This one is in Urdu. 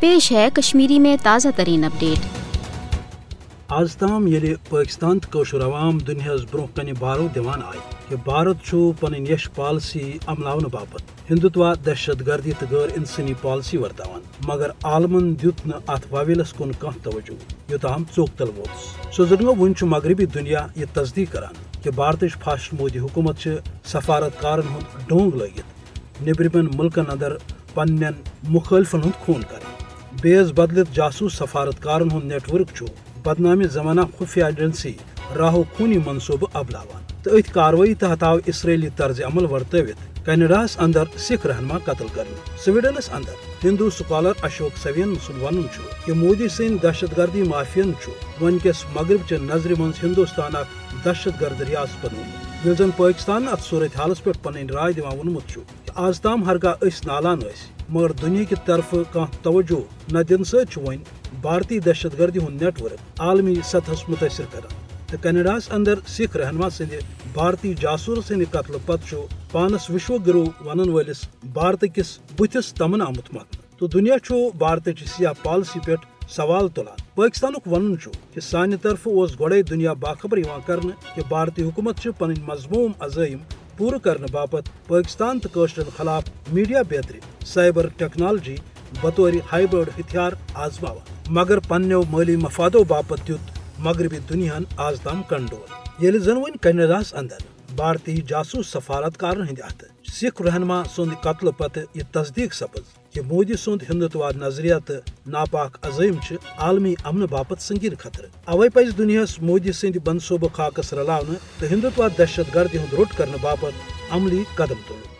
پیش ہے کشمیری میں تازہ ترین اپڈیٹ۔ آز تام یل پاکستان تو عوام دنیا برو کن بارو دیوان آئی۔ کہ بھارت پن یش پالسی عمل باپت۔ ہندوتوا دہشت گردی تو غیر انسانی پالسی ورتان مگر عالمن دت ات واویلس کن کھانا توجہ۔ یوتام ژوک تل ووت سوزنگو ون مغربی دنیا یہ تصدیق کران۔ کہ بھارت فاشٹ مودی حکومت سفارت کارن ہند ڈونگ لگت نبرمن ملکن اندر پن مخالفن ہند خون کر بیس بدلت جاسوس سفارت کارن ہند نیٹ ورک چھ۔ بدنام زمانہ خفیہ ایجنسی راہو خونی منصوبہ ابلاوان۔ تو ات کاروی تحت آو اسرائیلی طرز عمل ورتوت کینیڈاس اندر سکھ رہنما قتل کرنے سویڈنس اندر ہندو سکالر اشوک سوین سن ون کہ مودی سن دہشت گردی مافین ونکس مغرب چہ نظر من ہندوستان اخ دہشت گرد ریاست بنوت یل زن پاکستان ات صورت حالس پہ پن رائے دان آز تام ہرگاہ اس نالان مگر دنیا کی طرف کھانا توجہ نہ دن ست ون بھارتی دہشت گردی ہند نیٹ ورک، عالمی سطحس متاثر کران۔ تو کینیڈاس اندر سکھ رہنما سند بھارتی جاسوس سند قتل پتہ پانس وشو گرو ونن ولس بھارت کس بتس تمن آمت مت تو دنیا بھارت سیاح پالسی پہ سوال تلان پاکستان ون کہ سانہ طرف اس گوڑے دنیا باخبر کرنے کہ بھارتی حکومت پن مضموم عزائم پور کرنے باپت پاکستان تو قشرن خلاف میڈیا بیتری سائبر ٹیکنالوجی بطور ہائیبرڈ ہتھیار آزما مگر پنو مالی مفادو باپت دیت مغربی دنیا آز تام کنڈول۔ یل زن ون کنیڈاس اندر بھارتی جاسوس سفارتکار ہند ات سکھ رہنما سند قتل پتہ یہ تصدیق سپز۔ کہ مودی سند ہندوتوا نظریہ تو ناپاک عظیم عالمی امن باپت سنگین خطرہ اوے پز دنیا مودی سند منصوبہ خاکس رلانے تو ہندوتوا دہشت گردی ہند روٹ کرنے باپت عملی قدم تل